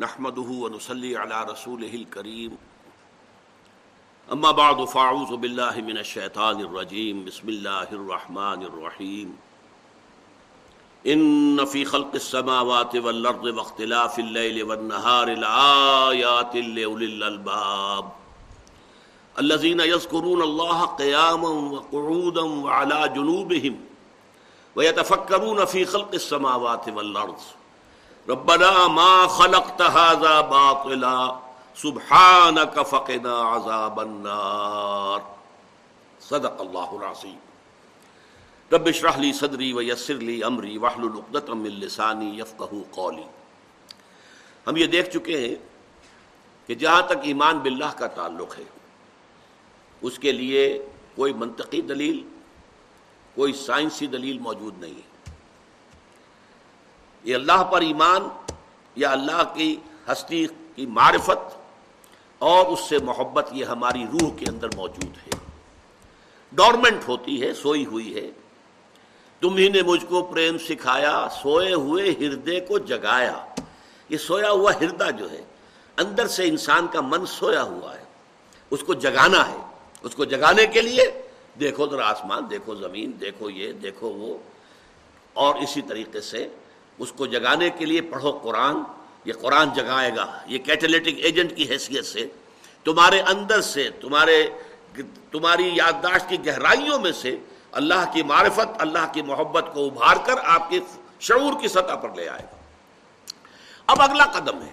نحمده ونصلي على رسوله الكريم. اما بعد فاعوذ بالله من الشيطان الرجيم. بسم الله الرحمن الرحيم. ان في خلق السماوات والارض واختلاف الليل والنهار لآيات لاولي الالباب الذين يذكرون الله قياما وقعودا وعلى جنوبهم ويتفكرون في خلق السماوات والارض ربنا ما خلقت هذا باطلا، سبحانك فقنا عذاب النار. صدق اللہ العظیم. رب اشرح لي صدری ويسر لي امری، واحلل عقدة من لسانی يفقهوا قولی. ہم یہ دیکھ چکے ہیں کہ جہاں تک ایمان باللہ کا تعلق ہے، اس کے لیے کوئی منطقی دلیل، کوئی سائنسی دلیل موجود نہیں ہے۔ یہ اللہ پر ایمان یا اللہ کی ہستی کی معرفت، اور اس سے محبت یہ ہماری روح کے اندر موجود ہے۔ ڈورمنٹ ہوتی ہے، سوئی ہوئی ہے۔ تم ہی نے مجھ کو پریم سکھایا، سوئے ہوئے ہردے کو جگایا۔ یہ سویا ہوا ہردا جو ہے، اندر سے انسان کا من سویا ہوا ہے۔ اس کو جگانا ہے۔ اس کو جگانے کے لیے دیکھو ذرا آسمان، دیکھو زمین، دیکھو یہ، دیکھو وہ۔ اور اسی طریقے سے اس کو جگانے کے لیے پڑھو قرآن، یہ قرآن جگائے گا، یہ کیٹلیٹک ایجنٹ کی حیثیت سے، تمہارے اندر سے، تمہارے تمہاری یادداشت کی گہرائیوں میں سے اللہ کی معرفت، اللہ کی محبت کو ابھار کر آپ کے شعور کی سطح پر لے آئے گا۔ اب اگلا قدم ہے۔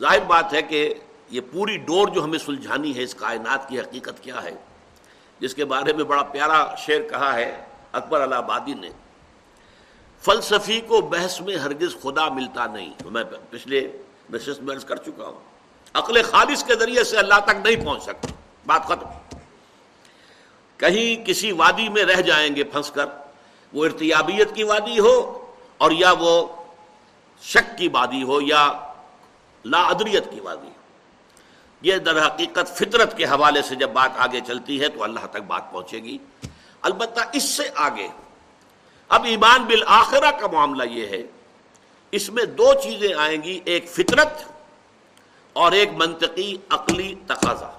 ظاہر بات ہے کہ یہ پوری ڈور جو ہمیں سلجھانی ہے اس کائنات کی حقیقت کیا ہے، جس کے بارے میں بڑا پیارا شعر کہا ہے اکبر اللہ آبادی نے۔ فلسفی کو بحث میں ہرگز خدا ملتا نہیں۔ میں پچھلے نشست میں کر چکا ہوں۔ عقل خالص کے ذریعے سے اللہ تک نہیں پہنچ سکتا۔ بات ختم۔ کہیں کسی وادی میں رہ جائیں گے پھنس کر۔ وہ ارتیابیت کی وادی ہو اور یا وہ شک کی وادی ہو یا لا ادریت کی وادی ہو۔ یہ در حقیقت فطرت کے حوالے سے جب بات آگے چلتی ہے تو اللہ تک بات پہنچے گی۔ البتہ اس سے آگے اب ایمان بالآخرہ کا معاملہ یہ ہے، اس میں دو چیزیں آئیں گی، ایک فطرت اور ایک منطقی عقلی تقاضا۔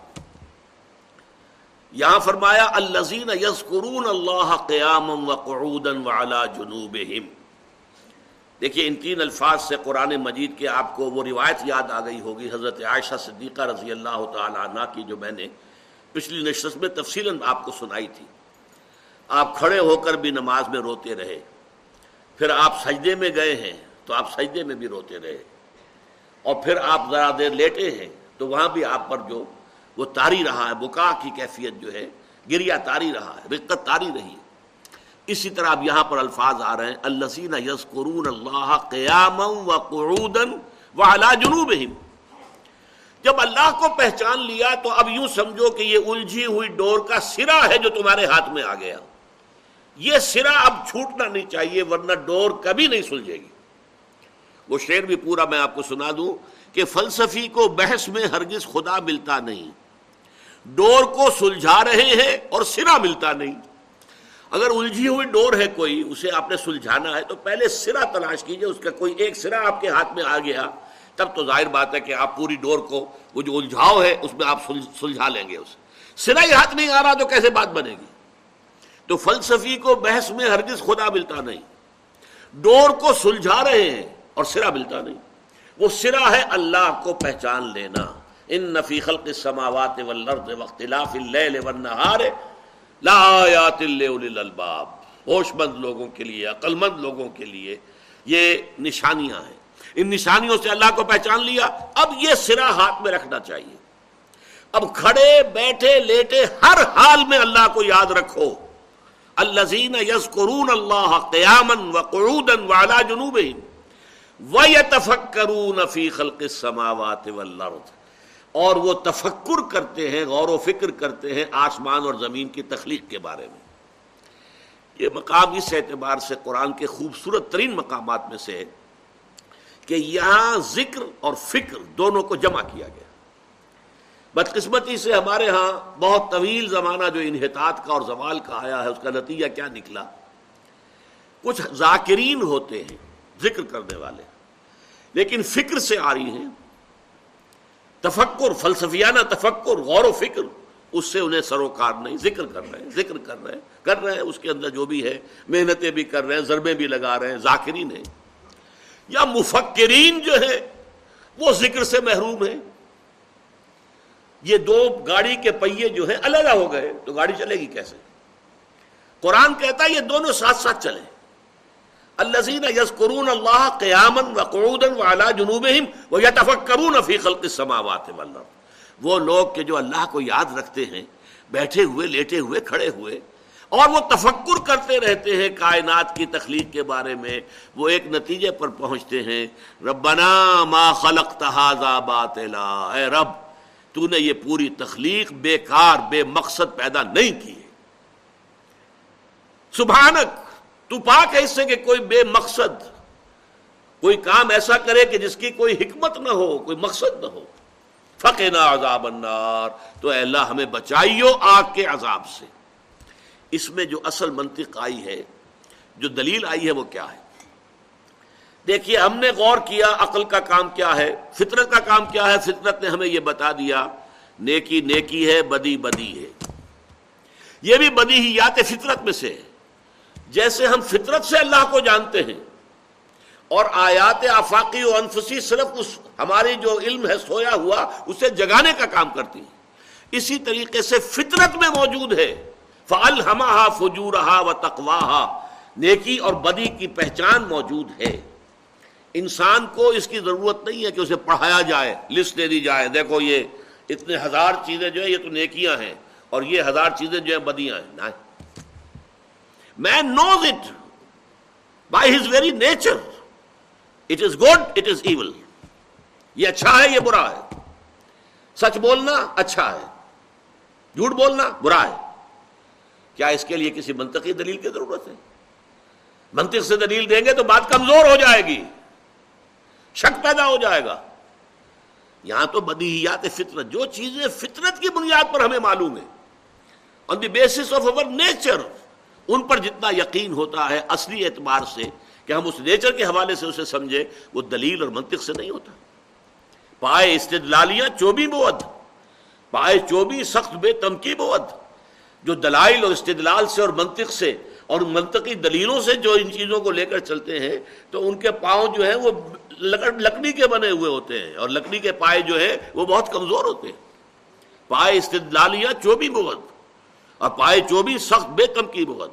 یہاں فرمایا الزین یسکرون اللہ قیام و قعودن وعلا دیکھیے، ان تین الفاظ سے قرآن مجید کے آپ کو وہ روایت یاد آ گئی ہوگی، حضرت عائشہ صدیقہ رضی اللہ تعالی عنہ کی جو میں نے پچھلی نشست میں تفصیل آپ کو سنائی تھی۔ آپ کھڑے ہو کر بھی نماز میں روتے رہے۔ پھر آپ سجدے میں گئے ہیں تو آپ سجدے میں بھی روتے رہے۔ اور پھر آپ ذرا دیر لیٹے ہیں تو وہاں بھی آپ پر جو وہ تاری رہا ہے، بکا کی کیفیت جو ہے گریا تاری رہا ہے، رقت تاری رہی ہے۔ اسی طرح اب یہاں پر الفاظ آ رہے ہیں اللہ یس قرون اللہ قیام و قرودن و جنوب جب اللہ کو پہچان لیا تو اب یوں سمجھو کہ یہ الجھی ہوئی ڈور کا سرا ہے جو تمہارے ہاتھ میں آ گیا۔ یہ سرا اب چھوٹنا نہیں چاہیے، ورنہ ڈور کبھی نہیں سلجھے گی۔ وہ شعر بھی پورا میں آپ کو سنا دوں کہ فلسفی کو بحث میں ہرگز خدا ملتا نہیں۔ ڈور کو سلجھا رہے ہیں اور سرا ملتا نہیں۔ اگر الجھی ہوئی ڈور ہے کوئی، اسے آپ نے سلجھانا ہے تو پہلے سرا تلاش کیجیے، اس کا کوئی ایک سرا آپ کے ہاتھ میں آ گیا، تب تو ظاہر بات ہے کہ آپ پوری ڈور کو، وہ جو الجھاؤ ہے، اس میں آپ سلجھا لیں گے اسے۔ سرا ہی ہاتھ نہیں آ رہا تو کیسے بات بنے گی؟ تو فلسفی کو بحث میں ہرگز خدا ملتا نہیں۔ ڈور کو سلجھا رہے ہیں اور سرا ملتا نہیں۔ وہ سرا ہے اللہ کو پہچان لینا۔ ان نفی خلق السماوات والارض واختلاف اللیل والنہار لآیات للالباب ہوش مند لوگوں کے لیے عقل مند لوگوں کے لیے یہ نشانیاں ہیں۔ ان نشانیوں سے اللہ کو پہچان لیا۔ اب یہ سرا ہاتھ میں رکھنا چاہیے۔ اب کھڑے، بیٹھے، لیٹے ہر حال میں اللہ کو یاد رکھو۔ الزین یس قرون اللہ قیامن و قرودن والا جنوب و فی خلق السماوات والارض۔ اور وہ تفکر کرتے ہیں، غور و فکر کرتے ہیں آسمان اور زمین کی تخلیق کے بارے میں۔ یہ مقام اس اعتبار سے قرآن کے خوبصورت ترین مقامات میں سے ہے کہ یہاں ذکر اور فکر دونوں کو جمع کیا گیا۔ بدقسمتی سے ہمارے ہاں بہت طویل زمانہ جو انحطاط کا اور زوال کا آیا ہے، اس کا نتیجہ کیا نکلا؟ کچھ ذاکرین ہوتے ہیں، ذکر کرنے والے، لیکن فکر سے آ رہی ہیں۔ تفکر، فلسفیانہ تفکر، غور و فکر، اس سے انہیں سروکار نہیں، ذکر کر رہے ہیں، ذکر کر رہے ہیں، کر رہے ہیں۔ اس کے اندر جو بھی ہے محنتیں بھی کر رہے ہیں ضربے بھی لگا رہے ہیں، ذاکرین ہیں۔ یا مفکرین جو ہے وہ ذکر سے محروم ہیں۔ یہ دو گاڑی کے پہیے جو ہیں الگ ہو گئے، تو گاڑی چلے گی کیسے؟ قرآن کہتا ہے یہ دونوں ساتھ ساتھ چلے الزین یس قرون اللہ قیامن و قعودن و اعلیٰ جنوب وہ یا کرون فی خلق السماوات والارض۔ وہ لوگ کہ جو اللہ کو یاد رکھتے ہیں، بیٹھے ہوئے، لیٹے ہوئے، کھڑے ہوئے، اور وہ تفکر کرتے رہتے ہیں کائنات کی تخلیق کے بارے میں، وہ ایک نتیجے پر پہنچتے ہیں۔ ربنا ما خلق تحاظا باطلا، اے رب تو نے یہ پوری تخلیق بیکار بے مقصد پیدا نہیں کی۔ سبحانک، تو پاک ہے اس سے کہ کوئی بے مقصد، کوئی کام ایسا کرے کہ جس کی کوئی حکمت نہ ہو، کوئی مقصد نہ ہو۔ فقنا عذاب النار۔ تو اے اللہ، ہمیں بچائیو آگ کے عذاب سے۔ اس میں جو اصل منطق آئی ہے، جو دلیل آئی ہے، وہ کیا ہے؟ دیکھیے، ہم نے غور کیا عقل کا کام کیا ہے، فطرت کا کام کیا ہے، فطرت نے ہمیں یہ بتا دیا، نیکی نیکی ہے، بدی بدی ہے۔ یہ بھی بدی ہی یات فطرت میں سے ہے۔ جیسے ہم فطرت سے اللہ کو جانتے ہیں، اور آیات آفاقی و انفسی صرف اس، ہماری جو علم ہے، سویا ہوا، اسے جگانے کا کام کرتی ہے اسی طریقے سے فطرت میں موجود ہے۔ فل ہما فجورہا و تقواہا نیکی اور بدی کی پہچان موجود ہے۔ انسان کو اس کی ضرورت نہیں ہے کہ اسے پڑھایا جائے لسٹ دے دی جائے، دیکھو یہ اتنے ہزار چیزیں جو ہیں، یہ تو نیکیاں ہیں، اور یہ ہزار چیزیں جو ہیں، بدیاں ہیں۔ Man knows it by his very nature it is good it is evil یہ اچھا ہے، یہ برا ہے۔ سچ بولنا اچھا ہے، جھوٹ بولنا برا ہے۔ کیا اس کے لیے کسی منطقی دلیل کی ضرورت ہے؟ منطق سے دلیل دیں گے تو بات کمزور ہو جائے گی۔ شک پیدا ہو جائے گا۔ یہاں تو بدیہیات فطرت، جو چیزیں فطرت کی بنیاد پر ہمیں معلوم ہے on the base of our nature ان پر جتنا یقین ہوتا ہے اصلی اعتبار سے کہ ہم اس نیچر کے حوالے سے اسے سمجھے وہ دلیل اور منطق سے نہیں ہوتا۔ پائے استدلالیاں چوبی بود پائے چوبی سخت بے تمکی بود جو دلائل اور استدلال سے اور منطق سے اور منطقی دلیلوں سے جو ان چیزوں کو لے کر چلتے ہیں، تو ان کے پاؤں جو ہیں وہ لکڑی کے بنے ہوئے ہوتے ہیں اور لکڑی کے پائے جو ہیں وہ بہت کمزور ہوتے ہیں۔ پائے استدلالیاں چوبی بود اور پائے چوبی سخت بے کم کی بغت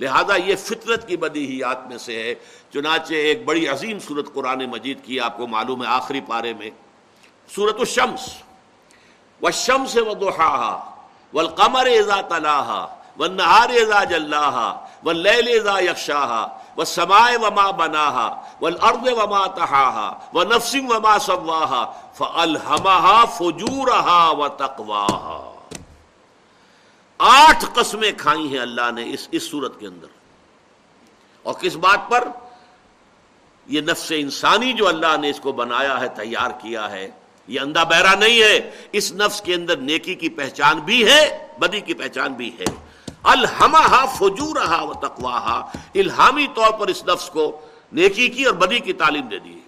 لہذا یہ فطرت کی بدی ہی میں سے ہے۔ چنانچہ ایک بڑی عظیم صورت قرآن مجید کی آپ کو معلوم ہے آخری پارے میں۔ صورت الشمس۔ و شمس و دوحا و القمر ازا طلحہ و نہار ازا جلح و و سمائے وما بناہا و الارض وما تہاہا و نفسم وما سواہا فالہمہا فجورہا و تقواہا آٹھ قسمیں کھائی ہیں اللہ نے اس اس صورت کے اندر اور کس بات پر؟ یہ نفس انسانی جو اللہ نے اس کو بنایا ہے، تیار کیا ہے، یہ اندھا بہرا نہیں ہے۔ اس نفس کے اندر نیکی کی پہچان بھی ہے، بدی کی پہچان بھی ہے۔ الحما فجور و تقواہا، الہامی طور پر اس نفس کو نیکی کی اور بدی کی تعلیم دے دی۔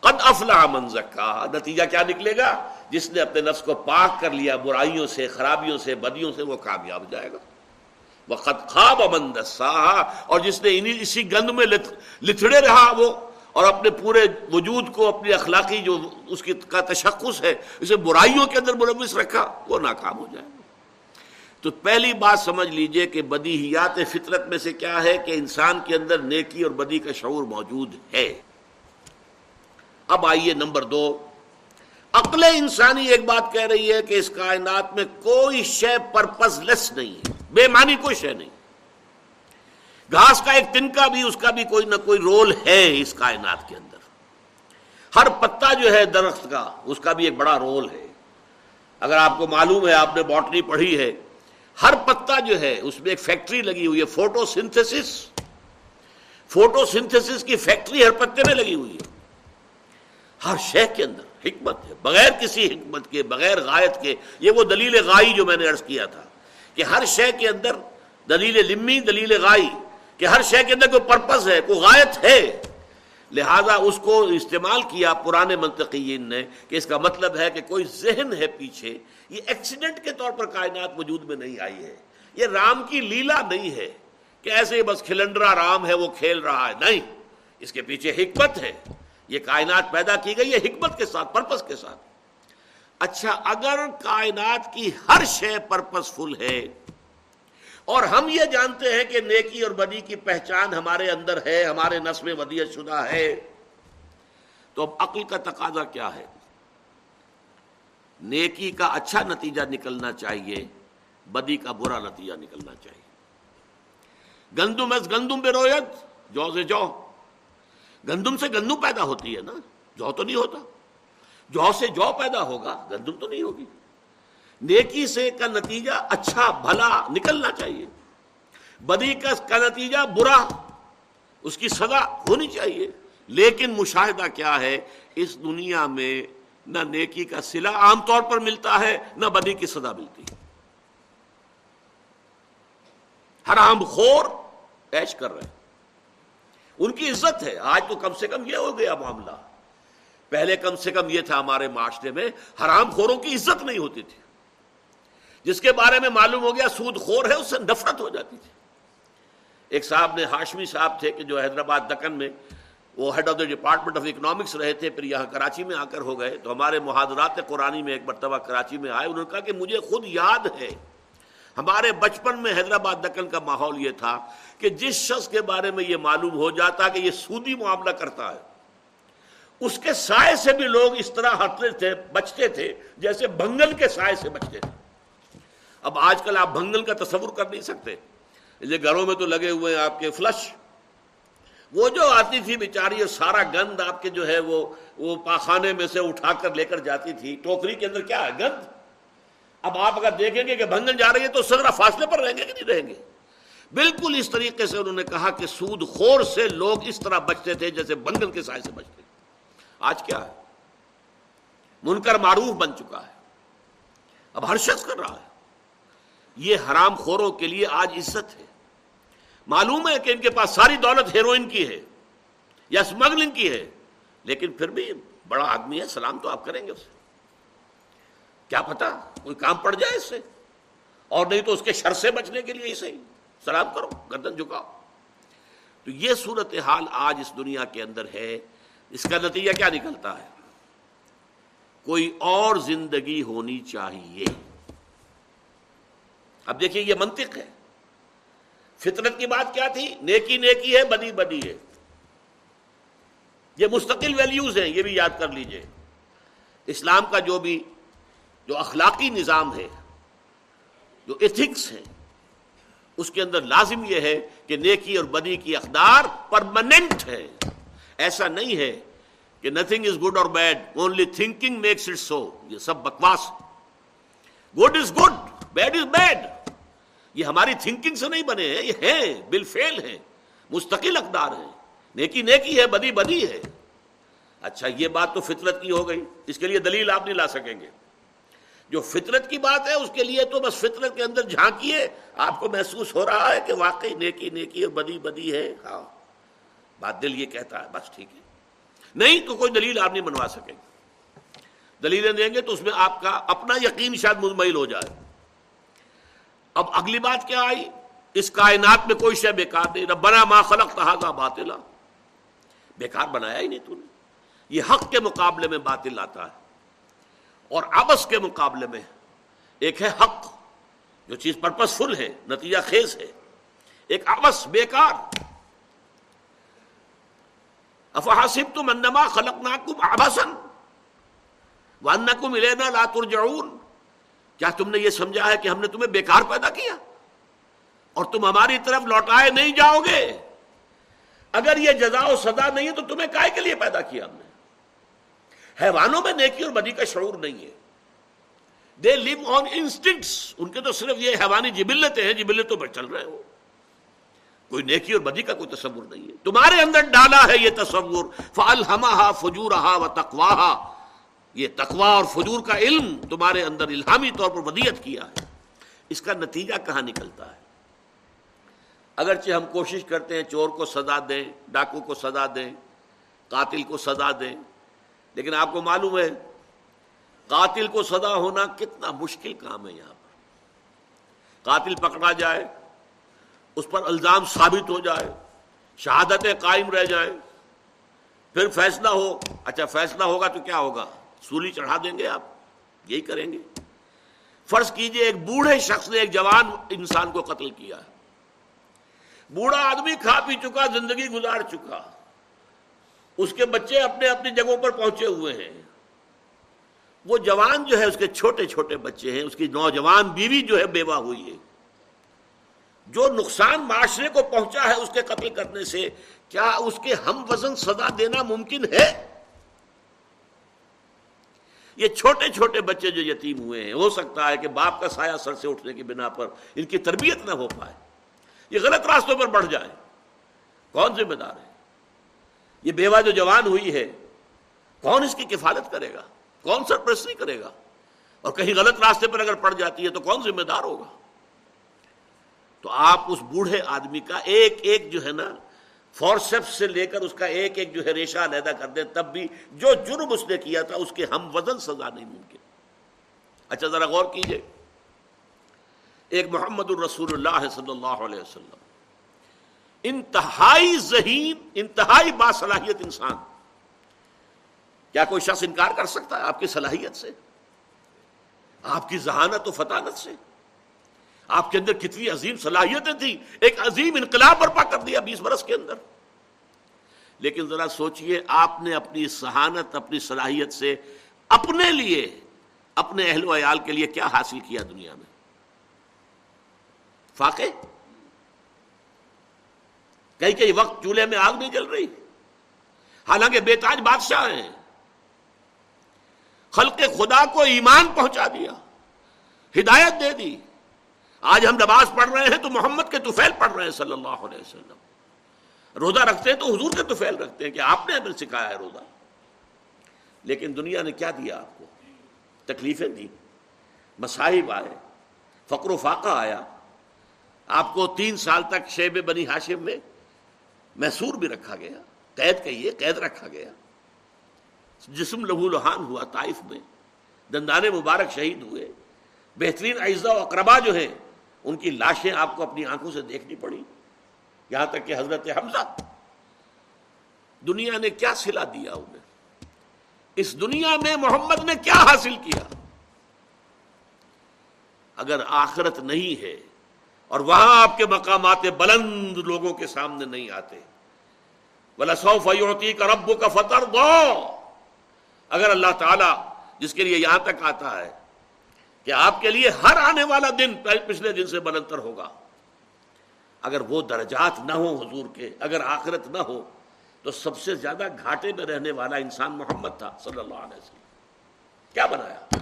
قد افلاح منزکا نتیجہ کیا نکلے گا؟ جس نے اپنے نفس کو پاک کر لیا، برائیوں سے، خرابیوں سے، بدیوں سے، وہ کامیاب جائے گا۔ وہ خط خواب امن اور جس نے اسی گند میں لتڑے رہا وہ، اور اپنے پورے وجود کو، اپنی اخلاقی جو اس کی کا تشخص ہے، اسے برائیوں کے اندر ملوث رکھا، وہ ناکام ہو جائے گا۔ تو پہلی بات سمجھ لیجیے کہ بدیہیات فطرت میں سے کیا ہے کہ انسان کے اندر نیکی اور بدی کا شعور موجود ہے۔ اب آئیے نمبر دو۔ عقل انسانی ایک بات کہہ رہی ہے کہ اس کائنات میں کوئی شے پرپز لیس نہیں ہے، بے معنی کوئی شے نہیں۔ گھاس کا ایک تنکا بھی، اس کا بھی کوئی نہ کوئی رول ہے اس کائنات کے اندر۔ ہر پتا جو ہے درخت کا، اس کا بھی ایک بڑا رول ہے۔ اگر آپ کو معلوم ہے، آپ نے باٹنی پڑھی ہے ہر پتا جو ہے، اس میں ایک فیکٹری لگی ہوئی ہے فوٹو سنتھس فوٹو سنتھس کی فیکٹری ہر پتے میں لگی ہوئی ہے۔ ہر شے کے اندر حکمت ہے، بغیر کسی حکمت کے، بغیر غائط کے۔ یہ وہ دلیل غائی جو میں نے عرض کیا تھا کہ ہر شے کے اندر دلیل لمی، دلیل غائی، کہ ہر شے کے اندر کوئی پرپز ہے، کوئی غائط ہے۔ لہذا اس کو استعمال کیا پرانے منطقین نے کہ اس کا مطلب ہے کہ کوئی ذہن ہے پیچھے، یہ ایکسیڈنٹ کے طور پر کائنات وجود میں نہیں آئی ہے۔ یہ رام کی لیلا نہیں ہے کہ ایسے بس کھلنڈرا رام ہے، وہ کھیل رہا ہے۔ نہیں، اس کے پیچھے حکمت ہے۔ یہ کائنات پیدا کی گئی ہے حکمت کے ساتھ پرپس کے ساتھ۔ اچھا اگر کائنات کی ہر شے پرپس فل ہے اور ہم یہ جانتے ہیں کہ نیکی اور بدی کی پہچان ہمارے اندر ہے، ہمارے نسل ودیت شدہ ہے۔ تو اب عقل کا تقاضا کیا ہے؟ نیکی کا اچھا نتیجہ نکلنا چاہیے، بدی کا برا نتیجہ نکلنا چاہیے۔ گندم ایس گندم بے رویت، جو سے جو۔ گندم سے گندم پیدا ہوتی ہے نا، جو تو نہیں ہوتا۔ جو سے جو پیدا ہوگا، گندم تو نہیں ہوگی۔ نیکی سے کا نتیجہ اچھا بھلا نکلنا چاہیے۔ بدی کا نتیجہ برا، اس کی سزا ہونی چاہیے۔ لیکن مشاہدہ کیا ہے؟ اس دنیا میں نہ نیکی کا سلا عام طور پر ملتا ہے، نہ بدی کی سزا ملتی ہے۔ حرام خور ایش کر رہے ہیں۔ ان کی عزت ہے۔ آج تو کم سے کم یہ ہو گیا معاملہ۔ پہلے کم سے کم یہ تھا ہمارے معاشرے میں، حرام خوروں کی عزت نہیں ہوتی تھی۔ جس کے بارے میں معلوم ہو گیا سود خور ہے، اس سے نفرت ہو جاتی تھی۔ ایک صاحب نے ہاشمی صاحب تھے کہ جو حیدرآباد دکن میں وہ head of the department of economics رہے تھے، پھر یہاں کراچی میں آ کر ہو گئے۔ تو ہمارے محاذرات قرآنی میں ایک مرتبہ کراچی میں آئے، انہوں نے کہا کہ مجھے خود یاد ہے، ہمارے بچپن میں حیدرآباد دکن کا ماحول یہ تھا کہ جس شخص کے بارے میں یہ معلوم ہو جاتا کہ یہ سودی معاملہ کرتا ہے، اس کے سائے سے بھی لوگ اس طرح ہٹتے تھے، بچتے تھے، جیسے بنگل کے سائے سے بچتے تھے۔ اب آج کل آپ بنگل کا تصور کر نہیں سکتے۔ یہ گھروں میں تو لگے ہوئے ہیں آپ کے فلش۔ وہ جو آتی تھی بیچاری سارا گند آپ کے جو ہے وہ وہ پاخانے میں سے اٹھا کر لے کر جاتی تھی۔ ٹوکری کے اندر کیا ہے؟ گند۔ اب آپ اگر دیکھیں گے کہ بنگل جا رہی ہے تو سگرا فاصلے پر رہیں گے کہ نہیں رہیں گے؟ بالکل اس طریقے سے انہوں نے کہا کہ سود خور سے لوگ اس طرح بچتے تھے جیسے بنگل کے سائے سے بچتے آج کیا ہے؟ منکر معروف بن چکا ہے۔ اب ہر شخص کر رہا ہے۔ یہ حرام خوروں کے لیے آج عزت ہے۔ معلوم ہے کہ ان کے پاس ساری دولت ہیروئن کی ہے یا اسمگلنگ کی ہے، لیکن پھر بھی بڑا آدمی ہے، سلام تو آپ کریں گے اسے۔ کیا پتا کوئی کام پڑ جائے اس سے؟ اور نہیں تو اس کے شر سے بچنے کے لیے اسے سلام کرو، گردن جھکاؤ۔ تو یہ صورت حال آج اس دنیا کے اندر ہے۔ اس کا نتیجہ کیا نکلتا ہے؟ کوئی اور زندگی ہونی چاہیے۔ اب دیکھیے یہ منطق ہے۔ فطرت کی بات کیا تھی؟ نیکی نیکی ہے، بدی بدی ہے۔ یہ مستقل ویلیوز ہیں، یہ بھی یاد کر لیجیے۔ اسلام کا جو بھی، جو اخلاقی نظام ہے، جو ایتھکس ہے، اس کے اندر لازم یہ ہے کہ نیکی اور بدی کی اقدار پرماننٹ ہے۔ ایسا نہیں ہے کہ nothing is good or bad only thinking makes it so یہ سب بکواس۔ Good is good bad is bad یہ ہماری تھنکنگ سے نہیں بنے ہیں، یہ ہیں بلفیل ہیں، مستقل اقدار ہیں۔ نیکی نیکی ہے، بدی بدی ہے۔ اچھا یہ بات تو فطرت کی ہو گئی۔ اس کے لیے دلیل آپ نہیں لا سکیں گے۔ جو فطرت کی بات ہے، اس کے لیے تو بس فطرت کے اندر جھانکیے آپ کو محسوس ہو رہا ہے کہ واقعی نیکی نیکی اور بدی بدی ہے۔ ہاں بات دل یہ کہتا ہے، بس ٹھیک ہے۔ نہیں تو کوئی دلیل آپ نہیں بنوا سکیں گے۔ دلیلیں دیں گے تو اس میں آپ کا اپنا یقین شاید مزمل ہو جائے۔ اب اگلی بات کیا آئی؟ اس کائنات میں کوئی شے بیکار نہیں، ربنا ما خلق تحاظہ باطلا۔ بیکار بنایا ہی نہیں تو نے۔ یہ حق کے مقابلے میں باطل آتا ہے۔ اور آبس کے مقابلے میں ایک ہے حق، جو چیز پرپس فل ہے، نتیجہ خیز ہے۔ ایک آبس بیکار۔ افحاسب تم انما خلق ناکم آبسن وانکم الینا لا ترجعون۔ کیا تم نے یہ سمجھا ہے کہ ہم نے تمہیں بیکار پیدا کیا؟ اور تم ہماری طرف لوٹائے نہیں جاؤ گے؟ اگر یہ جزا و سزا نہیں ہے تو تمہیں کائے کے لیے پیدا کیا ہم نے؟ حیوانوں میں نیکی اور بدی کا شعور نہیں ہے۔ دے لیو آن انسٹنگس ان کے تو صرف یہ حیوانی جبلتیں ہیں، جبلتوں پر چل رہے ہو۔ کوئی نیکی اور بدی کا کوئی تصور نہیں ہے۔ تمہارے اندر ڈالا ہے یہ تصور۔ فال ہما فجور و تقواہا یہ تقوا اور فجور کا علم تمہارے اندر الہامی طور پر ودیت کیا ہے۔ اس کا نتیجہ کہاں نکلتا ہے؟ اگرچہ ہم کوشش کرتے ہیں چور کو سزا دیں، ڈاکو کو سزا دیں، قاتل کو سزا دیں، لیکن آپ کو معلوم ہے، قاتل کو سزا ہونا کتنا مشکل کام ہے یہاں پر۔ قاتل پکڑا جائے، اس پر الزام ثابت ہو جائے، شہادتیں قائم رہ جائیں، پھر فیصلہ ہو اچھا فیصلہ ہوگا تو کیا ہوگا؟ سولی چڑھا دیں گے آپ، یہی کریں گے۔ فرض کیجیے ایک بوڑھے شخص نے ایک جوان انسان کو قتل کیا۔ بوڑھا آدمی کھا پی چکا، زندگی گزار چکا۔ اس کے بچے اپنے اپنی جگہوں پر پہنچے ہوئے ہیں۔ وہ جوان جو ہے، اس کے چھوٹے چھوٹے بچے ہیں۔ اس کی نوجوان بیوی جو ہے، بیوہ ہوئی ہے۔ جو نقصان معاشرے کو پہنچا ہے، اس کے قتل کرنے سے کیا اس کے ہم وزن سزا دینا ممکن ہے؟ یہ چھوٹے چھوٹے بچے جو یتیم ہوئے ہیں، ہو سکتا ہے کہ باپ کا سایہ سر سے اٹھنے کی بنا پر ان کی تربیت نہ ہو پائے۔ یہ غلط راستوں پر بڑھ جائے۔ کون ذمہ دار ہے؟ یہ بیوہ جو جوان ہوئی ہے، کون اس کی کفالت کرے گا؟ کون سرپرستی کرے گا؟ اور کہیں غلط راستے پر اگر پڑ جاتی ہے تو کون ذمہ دار ہوگا؟ تو آپ اس بوڑھے آدمی کا ایک ایک جو ہے نا فورسپ سے لے کر اس کا ایک ایک جو ہے ریشہ علیحدہ کر دیں تب بھی جو جرم اس نے کیا تھا، اس کے ہم وزن سزا نہیں ممکن۔ اچھا ذرا غور کیجیے۔ ایک محمد الرسول اللہ صلی اللہ علیہ وسلم، انتہائی ذہین، انتہائی باصلاحیت انسان۔ کیا کوئی شخص انکار کر سکتا ہے آپ کی صلاحیت سے؟ آپ کی ذہانت و فطانت سے؟ آپ کے اندر کتنی عظیم صلاحیتیں تھیں، ایک عظیم انقلاب برپا کر دیا بیس برس کے اندر۔ لیکن ذرا سوچئے، آپ نے اپنی سہانت اپنی صلاحیت سے اپنے لیے، اپنے اہل و عیال کے لیے کیا حاصل کیا دنیا میں؟ فاقے؟ کئی کئی وقت چولہے میں آگ نہیں جل رہی۔ حالانکہ بے تاج بادشاہ ہیں۔ خلق خدا کو ایمان پہنچا دیا، ہدایت دے دی۔ آج ہم نماز پڑھ رہے ہیں تو محمد کے توفیل پڑھ رہے ہیں صلی اللہ علیہ وسلم۔ روزہ رکھتے ہیں تو حضور کے توفیل رکھتے ہیں کہ آپ نے ہمیں سکھایا ہے روزہ۔ لیکن دنیا نے کیا دیا آپ کو؟ تکلیفیں دی مصاحب آئے۔ فقر و فاقہ آیا۔ آپ کو تین سال تک شیب بنی ہاشم میں محسور بھی رکھا گیا۔ قید کہیے، قید رکھا گیا۔ جسم لہو لہان ہوا، طائف میں۔ دندان مبارک شہید ہوئے۔ بہترین اعزا و اقربا جو ہیں ان کی لاشیں آپ کو اپنی آنکھوں سے دیکھنی پڑی۔ یہاں تک کہ حضرت حمزہ، دنیا نے کیا سلا دیا انہیں؟ اس دنیا میں محمد نے کیا حاصل کیا؟ اگر آخرت نہیں ہے اور وہاں آپ کے مقامات بلند لوگوں کے سامنے نہیں آتے بلا سو فیوتی کا رب کا فتر دو اگر اللہ تعالی جس کے لیے یہاں تک آتا ہے کہ آپ کے لیے ہر آنے والا دن پچھلے دن سے بلندر ہوگا۔ اگر وہ درجات نہ ہو حضور کے، اگر آخرت نہ ہو، تو سب سے زیادہ گھاٹے میں رہنے والا انسان محمد تھا، صلی اللہ علیہ وسلم۔ کیا بنایا؟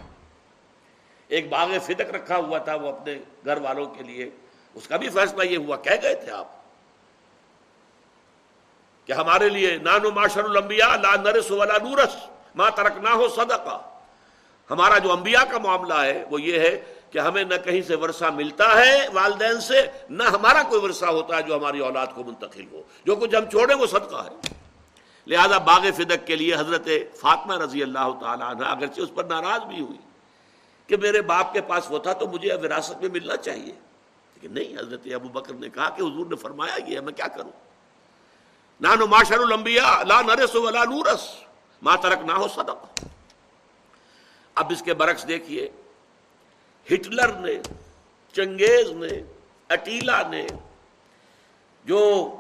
ایک باغ فدق رکھا ہوا تھا وہ اپنے گھر والوں کے لیے۔ اس کا بھی فیصلہ یہ ہوا، کہہ گئے تھے آپ کہ ہمارے لیے نانو معاشر الانبیاء لا نرس ولا نورس ما ترک نہ ہو صدقہ۔ ہمارا جو انبیاء کا معاملہ ہے وہ یہ ہے کہ ہمیں نہ کہیں سے ورثہ ملتا ہے والدین سے، نہ ہمارا کوئی ورثہ ہوتا ہے جو ہماری اولاد کو منتقل ہو۔ جو کچھ ہم چھوڑیں وہ صدقہ ہے۔ لہذا باغ فدق کے لیے حضرت فاطمہ رضی اللہ تعالیٰ عنہ اگرچہ اس پر ناراض بھی ہوئی کہ میرے باپ کے پاس وہ تھا تو مجھے وراثت میں ملنا چاہیے۔ لیکن نہیں، حضرت ابو بکر نے کہا کہ حضور نے فرمایا یہ میں کیا کروں؟ نانو معاشر الانبیاء، لا نرس ولا نورس ما ترک نہ ہو صدقہ۔ اب اس کے برعکس دیکھیے، ہٹلر نے، چنگیز نے، اٹیلا نے جو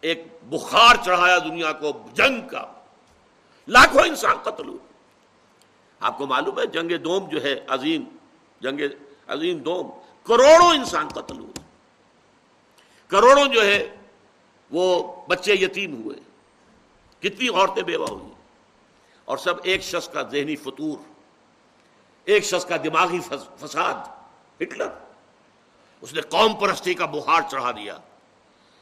ایک بخار چڑھایا دنیا کو، جنگ کا، لاکھوں انسان قتل ہوئے۔ آپ کو معلوم ہے، جنگ دوم جو ہے، عظیم، جنگ عظیم دوم، کروڑوں انسان قتل ہوئے۔ کروڑوں جو ہے، وہ بچے یتیم ہوئے۔ کتنی عورتیں بیوہ ہوئی۔ اور سب ایک شخص کا ذہنی فطور، ایک شخص کا دماغی فساد، ہٹلر۔ اس نے قوم پرستی کا بہار چڑھا دیا۔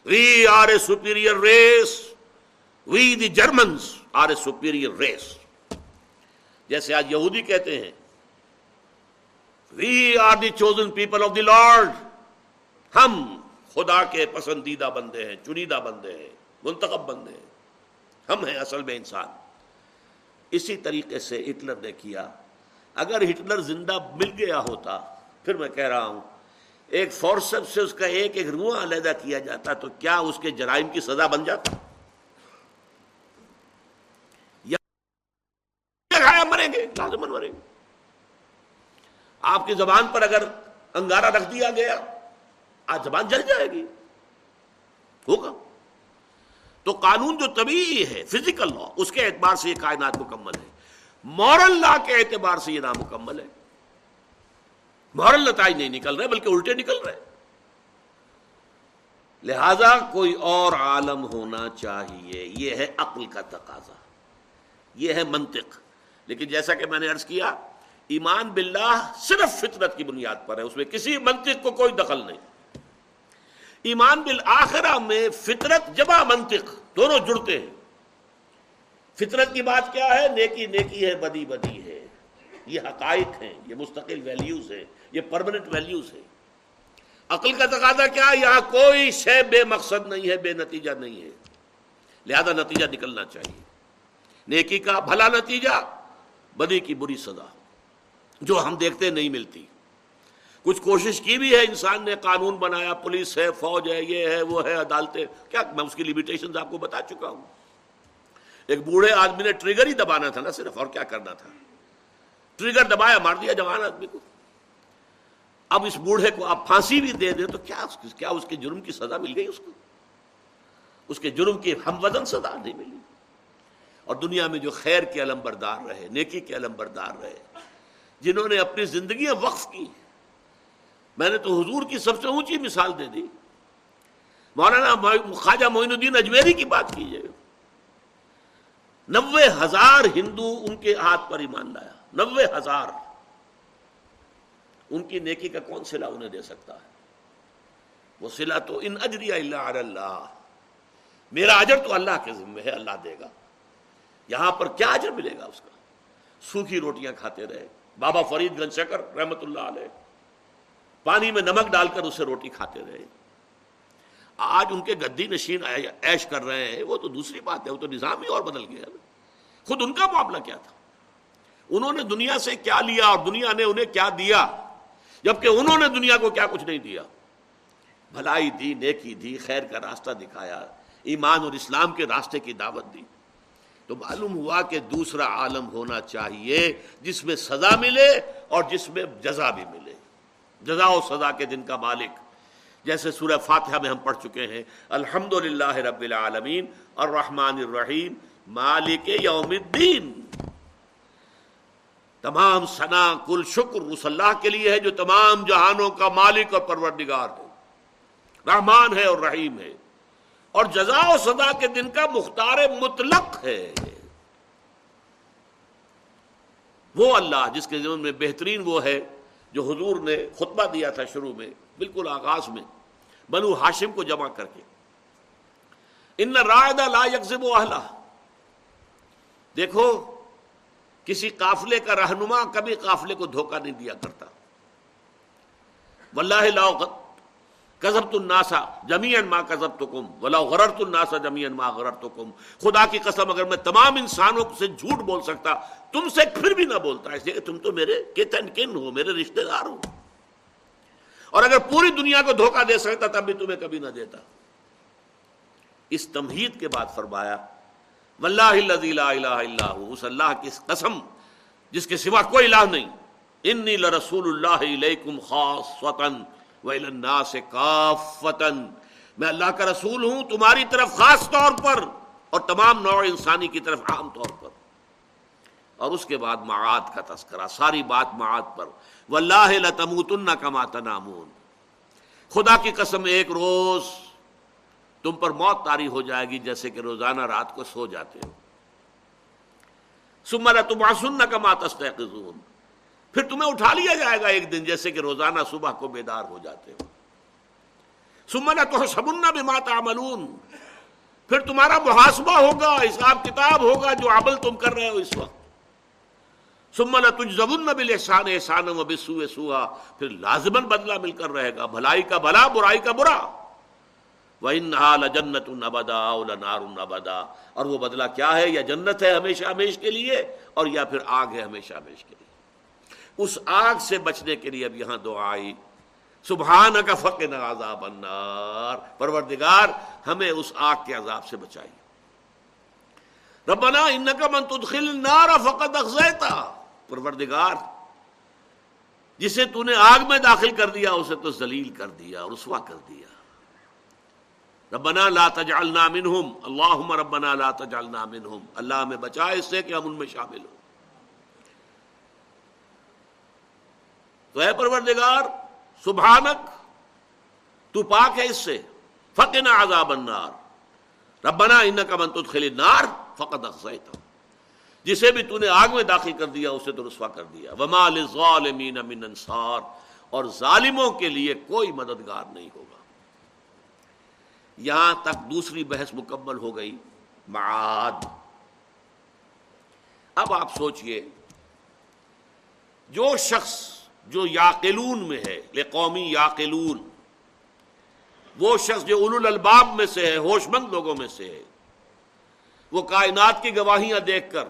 We are a superior race we the Germans are a superior race جیسے آج یہودی کہتے ہیں we are the chosen people of the Lord ہم خدا کے پسندیدہ بندے ہیں، چنیدہ بندے ہیں، منتخب بندے ہیں۔ ہم ہیں اصل میں انسان۔ اسی طریقے سے ہٹلر نے کیا۔ اگر ہٹلر زندہ مل گیا ہوتا، پھر میں کہہ رہا ہوں، ایک فورسپ سے اس کا ایک ایک رواں علیحدہ کیا جاتا تو کیا اس کے جرائم کی سزا بن جاتا؟ مریں گے لازمن مریں گے۔ آپ کی زبان پر اگر انگارہ رکھ دیا گیا، آج زبان جل جائے گی۔ ہوگا۔ تو قانون جو طبیعی ہے فزیکل لا اس کے اعتبار سے یہ کائنات مکمل ہے۔ مورل لا کے اعتبار سے یہ نامکمل ہے۔ مورل نتائج نہیں نکل رہے، بلکہ الٹے نکل رہے۔ لہذا کوئی اور عالم ہونا چاہیے۔ یہ ہے عقل کا تقاضا۔ یہ ہے منطق۔ لیکن جیسا کہ میں نے عرض کیا، ایمان باللہ صرف فطرت کی بنیاد پر ہے، اس میں کسی منطق کو کوئی دخل نہیں۔ ایمان بالآخرہ میں فطرت جمع منطق، دونوں جڑتے ہیں۔ فطرت کی بات کیا ہے؟ نیکی نیکی ہے، بدی بدی ہے۔ یہ حقائق ہیں، یہ مستقل ویلیوز ہیں، یہ پرماننٹ ویلیوز ہیں۔ عقل کا تقاضا کیا؟ یہاں کوئی شے بے مقصد نہیں ہے، بے نتیجہ نہیں ہے۔ لہذا نتیجہ نکلنا چاہیے۔ نیکی کا بھلا نتیجہ، بدی کی بری سزا جو ہم دیکھتے نہیں ملتی۔ کچھ کوشش کی بھی ہے انسان نے، قانون بنایا، پولیس ہے، فوج ہے، یہ ہے، وہ ہے، عدالتیں۔ کیا میں اس کی لمیٹیشن آپ کو بتا چکا ہوں؟ ایک بوڑھے آدمی نے ٹریگر ہی دبانا تھا نا صرف، اور کیا کرنا تھا؟ ٹریگر دبایا، مار دیا جوان آدمی کو۔ اب اس بوڑھے کو آپ پھانسی بھی دے دیں تو کیا کیا اس کے جرم کی سزا مل گئی اس کو؟ اس کے جرم کی ہم وزن سزا نہیں ملی۔ اور دنیا میں جو خیر کے علم بردار رہے، نیکی کے علم بردار رہے، جنہوں نے اپنی زندگیاں وقف کی میں نے تو حضور کی سب سے اونچی مثال دے دی۔ مولانا خواجہ معین الدین اجمیری کی بات کیجیے۔ نوے ہزار ہندو ان کے ہاتھ پر ایمان لایا۔ نوے ہزار۔ ان کی نیکی کا کون سلا انہیں دے سکتا ہے؟ وہ سلا تو ان اجری اللہ اللہ۔ میرا اجر تو اللہ کے ذمہ ہے، اللہ دے گا۔ یہاں پر کیا اجر ملے گا اس کا؟ سوکھی روٹیاں کھاتے رہے۔ بابا فرید گنج شکر رحمت اللہ علیہ۔ پانی میں نمک ڈال کر اسے روٹی کھاتے رہے۔ آج ان کے گدی نشین ایش کر رہے ہیں، وہ تو دوسری بات ہے، وہ تو نظام ہی اور بدل گیا خود ان کا معاملہ کیا تھا؟ انہوں نے دنیا سے کیا لیا اور دنیا نے انہیں کیا دیا؟ جبکہ انہوں نے دنیا کو کیا کچھ نہیں دیا۔ بھلائی دی، نیکی دی، خیر کا راستہ دکھایا، ایمان اور اسلام کے راستے کی دعوت دی۔ تو معلوم ہوا کہ دوسرا عالم ہونا چاہیے جس میں سزا ملے اور جس میں جزا بھی ملے۔ جزا و سزا کے دن کا مالک، جیسے سورہ فاتحہ میں ہم پڑھ چکے ہیں الحمد رب العالمین، الرحمن الرحیم، مالک یوم الدین۔ تمام ثنا، کل شکر اس اللہ کے لیے ہے جو تمام جہانوں کا مالک اور پروردگار ہے۔ رحمان ہے اور رحیم ہے۔ اور جزا و سزا کے دن کا مختار مطلق ہے۔ وہ اللہ جس کے ذمن میں بہترین وہ ہے۔ جو حضور نے خطبہ دیا تھا شروع میں، بالکل آغاز میں، بنو ہاشم کو جمع کر کے۔ ان رائے لا یکزب و اہلا دیکھو، کسی قافلے کا رہنما کبھی قافلے کو دھوکہ نہیں دیا کرتا۔ واللہ لا کزب الناسا جمین ماں کزب تو کم ولا غرر الناسا جمین ماں غرر تو کم خدا کی قسم، اگر میں تمام انسانوں سے جھوٹ بول سکتا، تم سے پھر بھی نہ بولتا، اس لیے کہ تم تو میرے کتن کن ہو، میرے رشتے دار ہو۔ اور اگر پوری دنیا کو دھوکہ دے سکتا، تب بھی تمہیں کبھی نہ دیتا۔ اس تمہید کے بعد فرمایا، واللہ لا الہ الا ہو، اس اللہ کی قسم، جس کے سوا کوئی الہ نہیں۔ انی لرسول اللہ علیکم خاص وطن وَإِلَى كَافَّةً۔ میں اللہ کا رسول ہوں، تمہاری طرف خاص طور پر اور تمام نوع انسانی کی طرف عام طور پر۔ اور اس کے بعد معاد کا تذکرہ، ساری بات معاد پر۔ واللہ لتموتن کما تنامون۔ خدا کی قسم، ایک روز تم پر موت تاری ہو جائے گی، جیسے کہ روزانہ رات کو سو جاتے ہو۔ سمر تماسن کما تستيقظون۔ پھر تمہیں اٹھا لیا جائے گا ایک دن، جیسے کہ روزانہ صبح کو بیدار ہو جاتے ہو۔ سمنا تو سبنا بھی ماتا پھر تمہارا محاسبہ ہوگا، حساب کتاب ہوگا جو عمل تم کر رہے ہو اس وقت۔ سمنا تجھ زبن بل احسان احسان و بسو سوا پھر لازمن بدلہ مل کر رہے گا، بھلائی کا بھلا، برائی کا برا۔ وہ انحال جنت البدا نار البدا اور وہ بدلہ کیا ہے؟ یا جنت ہے ہمیشہ ہمیش کے لیے، اور یا پھر آگ ہے ہمیشہ ہمیش کے لیے۔ اس آگ سے بچنے کے لیے اب یہاں دعا آئی سبحان کا فق عذاب النار۔ پروردگار، ہمیں اس آگ کے عذاب سے بچائیے۔ ربنا ان کا من تدخل نار فقط اخذیتا پروردگار، جسے تو نے آگ میں داخل کر دیا، اسے تو ذلیل کر دیا، رسوا کر دیا۔ ربنا لا تجعلنا منہم۔ اللہم ربنا لا تجعلنا منہم۔ اللہ ہمیں بچائے اس سے کہ ہم ان میں شامل ہوں۔ تو اے پروردگار، سبحانک، تو پاک ہے اس سے، فقنا عذاب النار۔ ربنا انکا من تدخل النار فقد اخزیتا جسے بھی تو نے آگ میں داخل کر دیا، اسے تو رسوا کر دیا۔ وما للظالمین من انصار۔ اور ظالموں کے لیے کوئی مددگار نہیں ہوگا۔ یہاں تک دوسری بحث مکمل ہو گئی، معاد۔ اب آپ سوچئے، جو شخص جو یاقلون میں ہے لے قومی یاقلون، وہ شخص جو اول الباب میں سے ہے، ہوش مند لوگوں میں سے ہے، وہ کائنات کی گواہیاں دیکھ کر،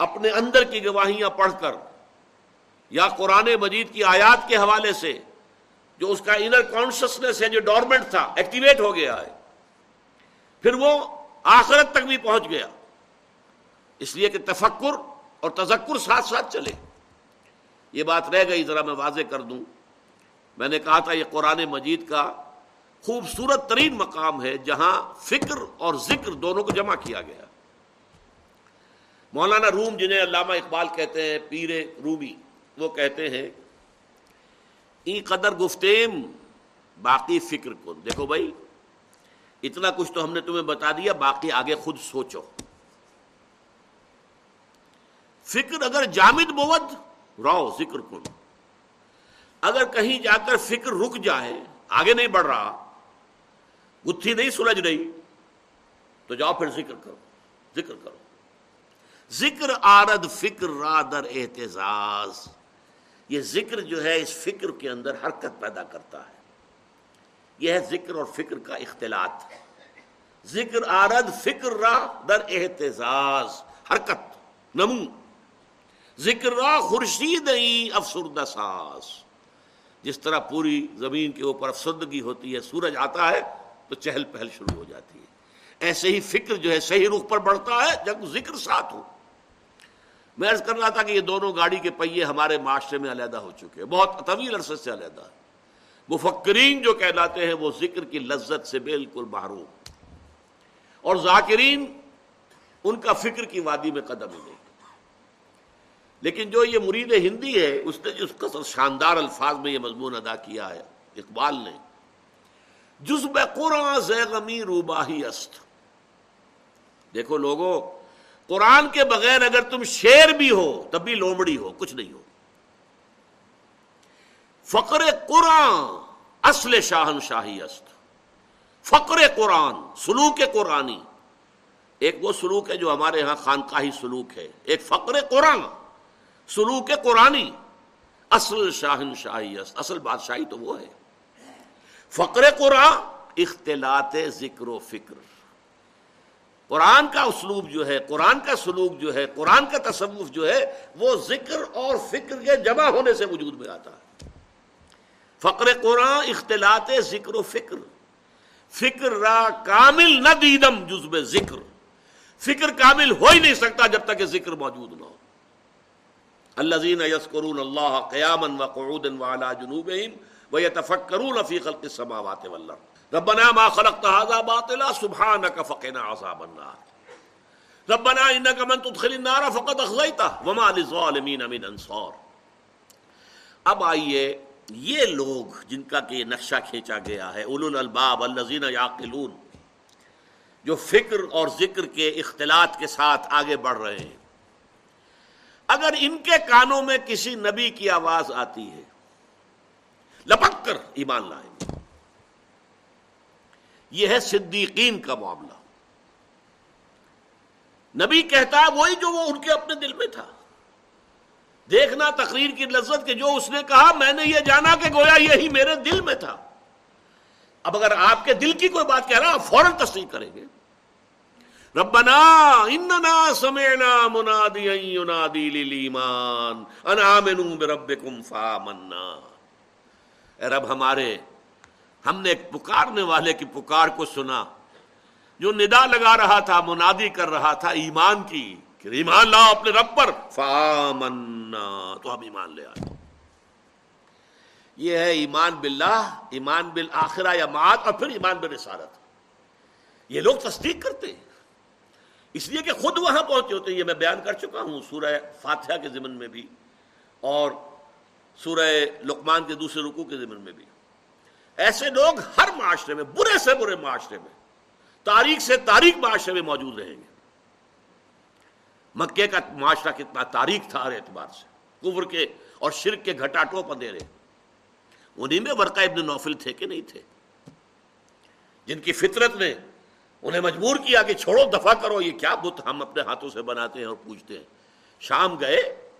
اپنے اندر کی گواہیاں پڑھ کر، یا قرآن مجید کی آیات کے حوالے سے، جو اس کا انر کانشسنس ہے، جو ڈورمنٹ تھا ایکٹیویٹ ہو گیا ہے، پھر وہ آخرت تک بھی پہنچ گیا۔ اس لیے کہ تفکر اور تذکر ساتھ ساتھ چلے۔ یہ بات رہ گئی، ذرا میں واضح کر دوں۔ میں نے کہا تھا یہ قرآن مجید کا خوبصورت ترین مقام ہے جہاں فکر اور ذکر دونوں کو جمع کیا گیا۔ مولانا روم، جنہیں علامہ اقبال کہتے ہیں، پیر رومی، وہ کہتے ہیں، ای قدر گفتیم، باقی فکر کو دیکھو بھائی، اتنا کچھ تو ہم نے تمہیں بتا دیا، باقی آگے خود سوچو۔ فکر اگر جامد بود رو ذکر کن۔ اگر کہیں جا کر فکر رک جائے، آگے نہیں بڑھ رہا گتھی نہیں سلجھ رہی، تو جاؤ پھر ذکر کرو ذکر کرو۔ ذکر آرد، فکر رادر احتجاج یہ ذکر جو ہے، اس فکر کے اندر حرکت پیدا کرتا ہے۔ یہ ہے ذکر اور فکر کا اختلاط۔ ذکر آرد، فکر را در احتجاج حرکت، نمو۔ ذکر را خورشید افسردہ ساس جس طرح پوری زمین کے اوپر افسردگی ہوتی ہے، سورج آتا ہے تو چہل پہل شروع ہو جاتی ہے۔ ایسے ہی فکر جو ہے، صحیح رخ پر بڑھتا ہے جب ذکر ساتھ ہو۔ میں عرض کر رہا تھا کہ یہ دونوں گاڑی کے پہیے ہمارے معاشرے میں علیحدہ ہو چکے ہیں۔ بہت طویل عرصے سے علیحدہ ہے مفکرین جو کہلاتے ہیں، وہ ذکر کی لذت سے بالکل محروم۔ اور ذاکرین، ان کا فکر کی وادی میں قدم ہی نہیں۔ لیکن جو یہ مرید ہندی ہے، اس نے جس قصر شاندار الفاظ میں یہ مضمون ادا کیا ہے، اقبال نے۔ جزب قرآن زیغمی روباہی است۔ دیکھو لوگوں قرآن کے بغیر اگر تم شیر بھی ہو، تب بھی لومڑی ہو، کچھ نہیں ہو۔ فقر قرآن اصل شاہن شاہی است۔ فقر قرآن، سلوک قرآنی۔ ایک وہ سلوک ہے جو ہمارے ہاں خانقاہی سلوک ہے۔ ایک فقر قرآن۔ سلوک قرآنی۔ اصل شاہن شاہی اصل بادشاہی تو وہ ہے۔ فقر قرآن، اختلاط ذکر و فکر۔ قرآن کا اسلوب جو ہے، قرآن کا سلوک جو ہے، قرآن کا تصوف جو ہے، وہ ذکر اور فکر کے جمع ہونے سے وجود میں آتا ہے۔ فقر قرآن، اختلاط ذکر و فکر۔ فکر را کامل نہ دیدم جزب ذکر۔ فکر کامل ہو ہی نہیں سکتا جب تک کہ ذکر موجود نہ ہو۔ الذين يذكرون الله قياما وقعودا وعلى جنوبهم ويتفكرون في خلق السماوات والارض ربنا ما خلقت هذا باطلا سبحانك فقنا عذاب النار. ربنا انك من تدخل النار فقد اخزيته وما للظالمين من انصار اب آئیے، یہ لوگ جن کا کہ نقشہ کھینچا گیا ہے، اولو الالباب الذين يعقلون جو فکر اور ذکر کے اختلاط کے ساتھ آگے بڑھ رہے ہیں۔ اگر ان کے کانوں میں کسی نبی کی آواز آتی ہے، لپک کر ایمان لائیں گے۔ یہ ہے صدیقین کا معاملہ۔ نبی کہتا ہے، وہی جو وہ ان کے اپنے دل میں تھا۔ دیکھنا تقریر کی لذت کہ جو اس نے کہا، میں نے یہ جانا کہ گویا یہی میرے دل میں تھا۔ اب اگر آپ کے دل کی کوئی بات کہہ رہا آپ فوراً تصدیق کریں گے۔ ربنا اننا سمعنا منادی ینادی للایمان ان آمنوا بربکم فآمنا. اے رب ہمارے، ہم نے ایک پکارنے والے کی پکار کو سنا، جو ندا لگا رہا تھا، منادی کر رہا تھا ایمان کی، کہ ایمان لاؤ اپنے رب پر، فآمنا۔ تو ہم ایمان لے آئے۔ یہ ہے ایمان باللہ، ایمان بالآخرہ یا مات اور پھر ایمان بالرسالت۔ یہ لوگ تصدیق کرتے ہیں۔ اس لیے کہ خود وہاں پہنچے ہوتے ہیں، یہ میں بیان کر چکا ہوں سورہ فاتحہ کے ضمن میں بھی اور سورہ لقمان کے دوسرے رکو کے ضمن میں بھی۔ ایسے لوگ ہر معاشرے میں، برے سے برے معاشرے میں، تاریخ سے تاریخ معاشرے میں موجود رہیں گے۔ مکے کا معاشرہ کتنا تاریخ تھا ہر اعتبار سے، کفر کے اور شرک کے گھٹاٹوں پر دے رہے۔ انہیں میں ورقہ ابن نوفل تھے کہ نہیں تھے؟ جن کی فطرت نے انہیں مجبور کیا کہ چھوڑو، دفاع کرو، یہ کیا بت ہم اپنے ہاتھوں سے بناتے ہیں اور پوچھتے ہیں۔ شام گئے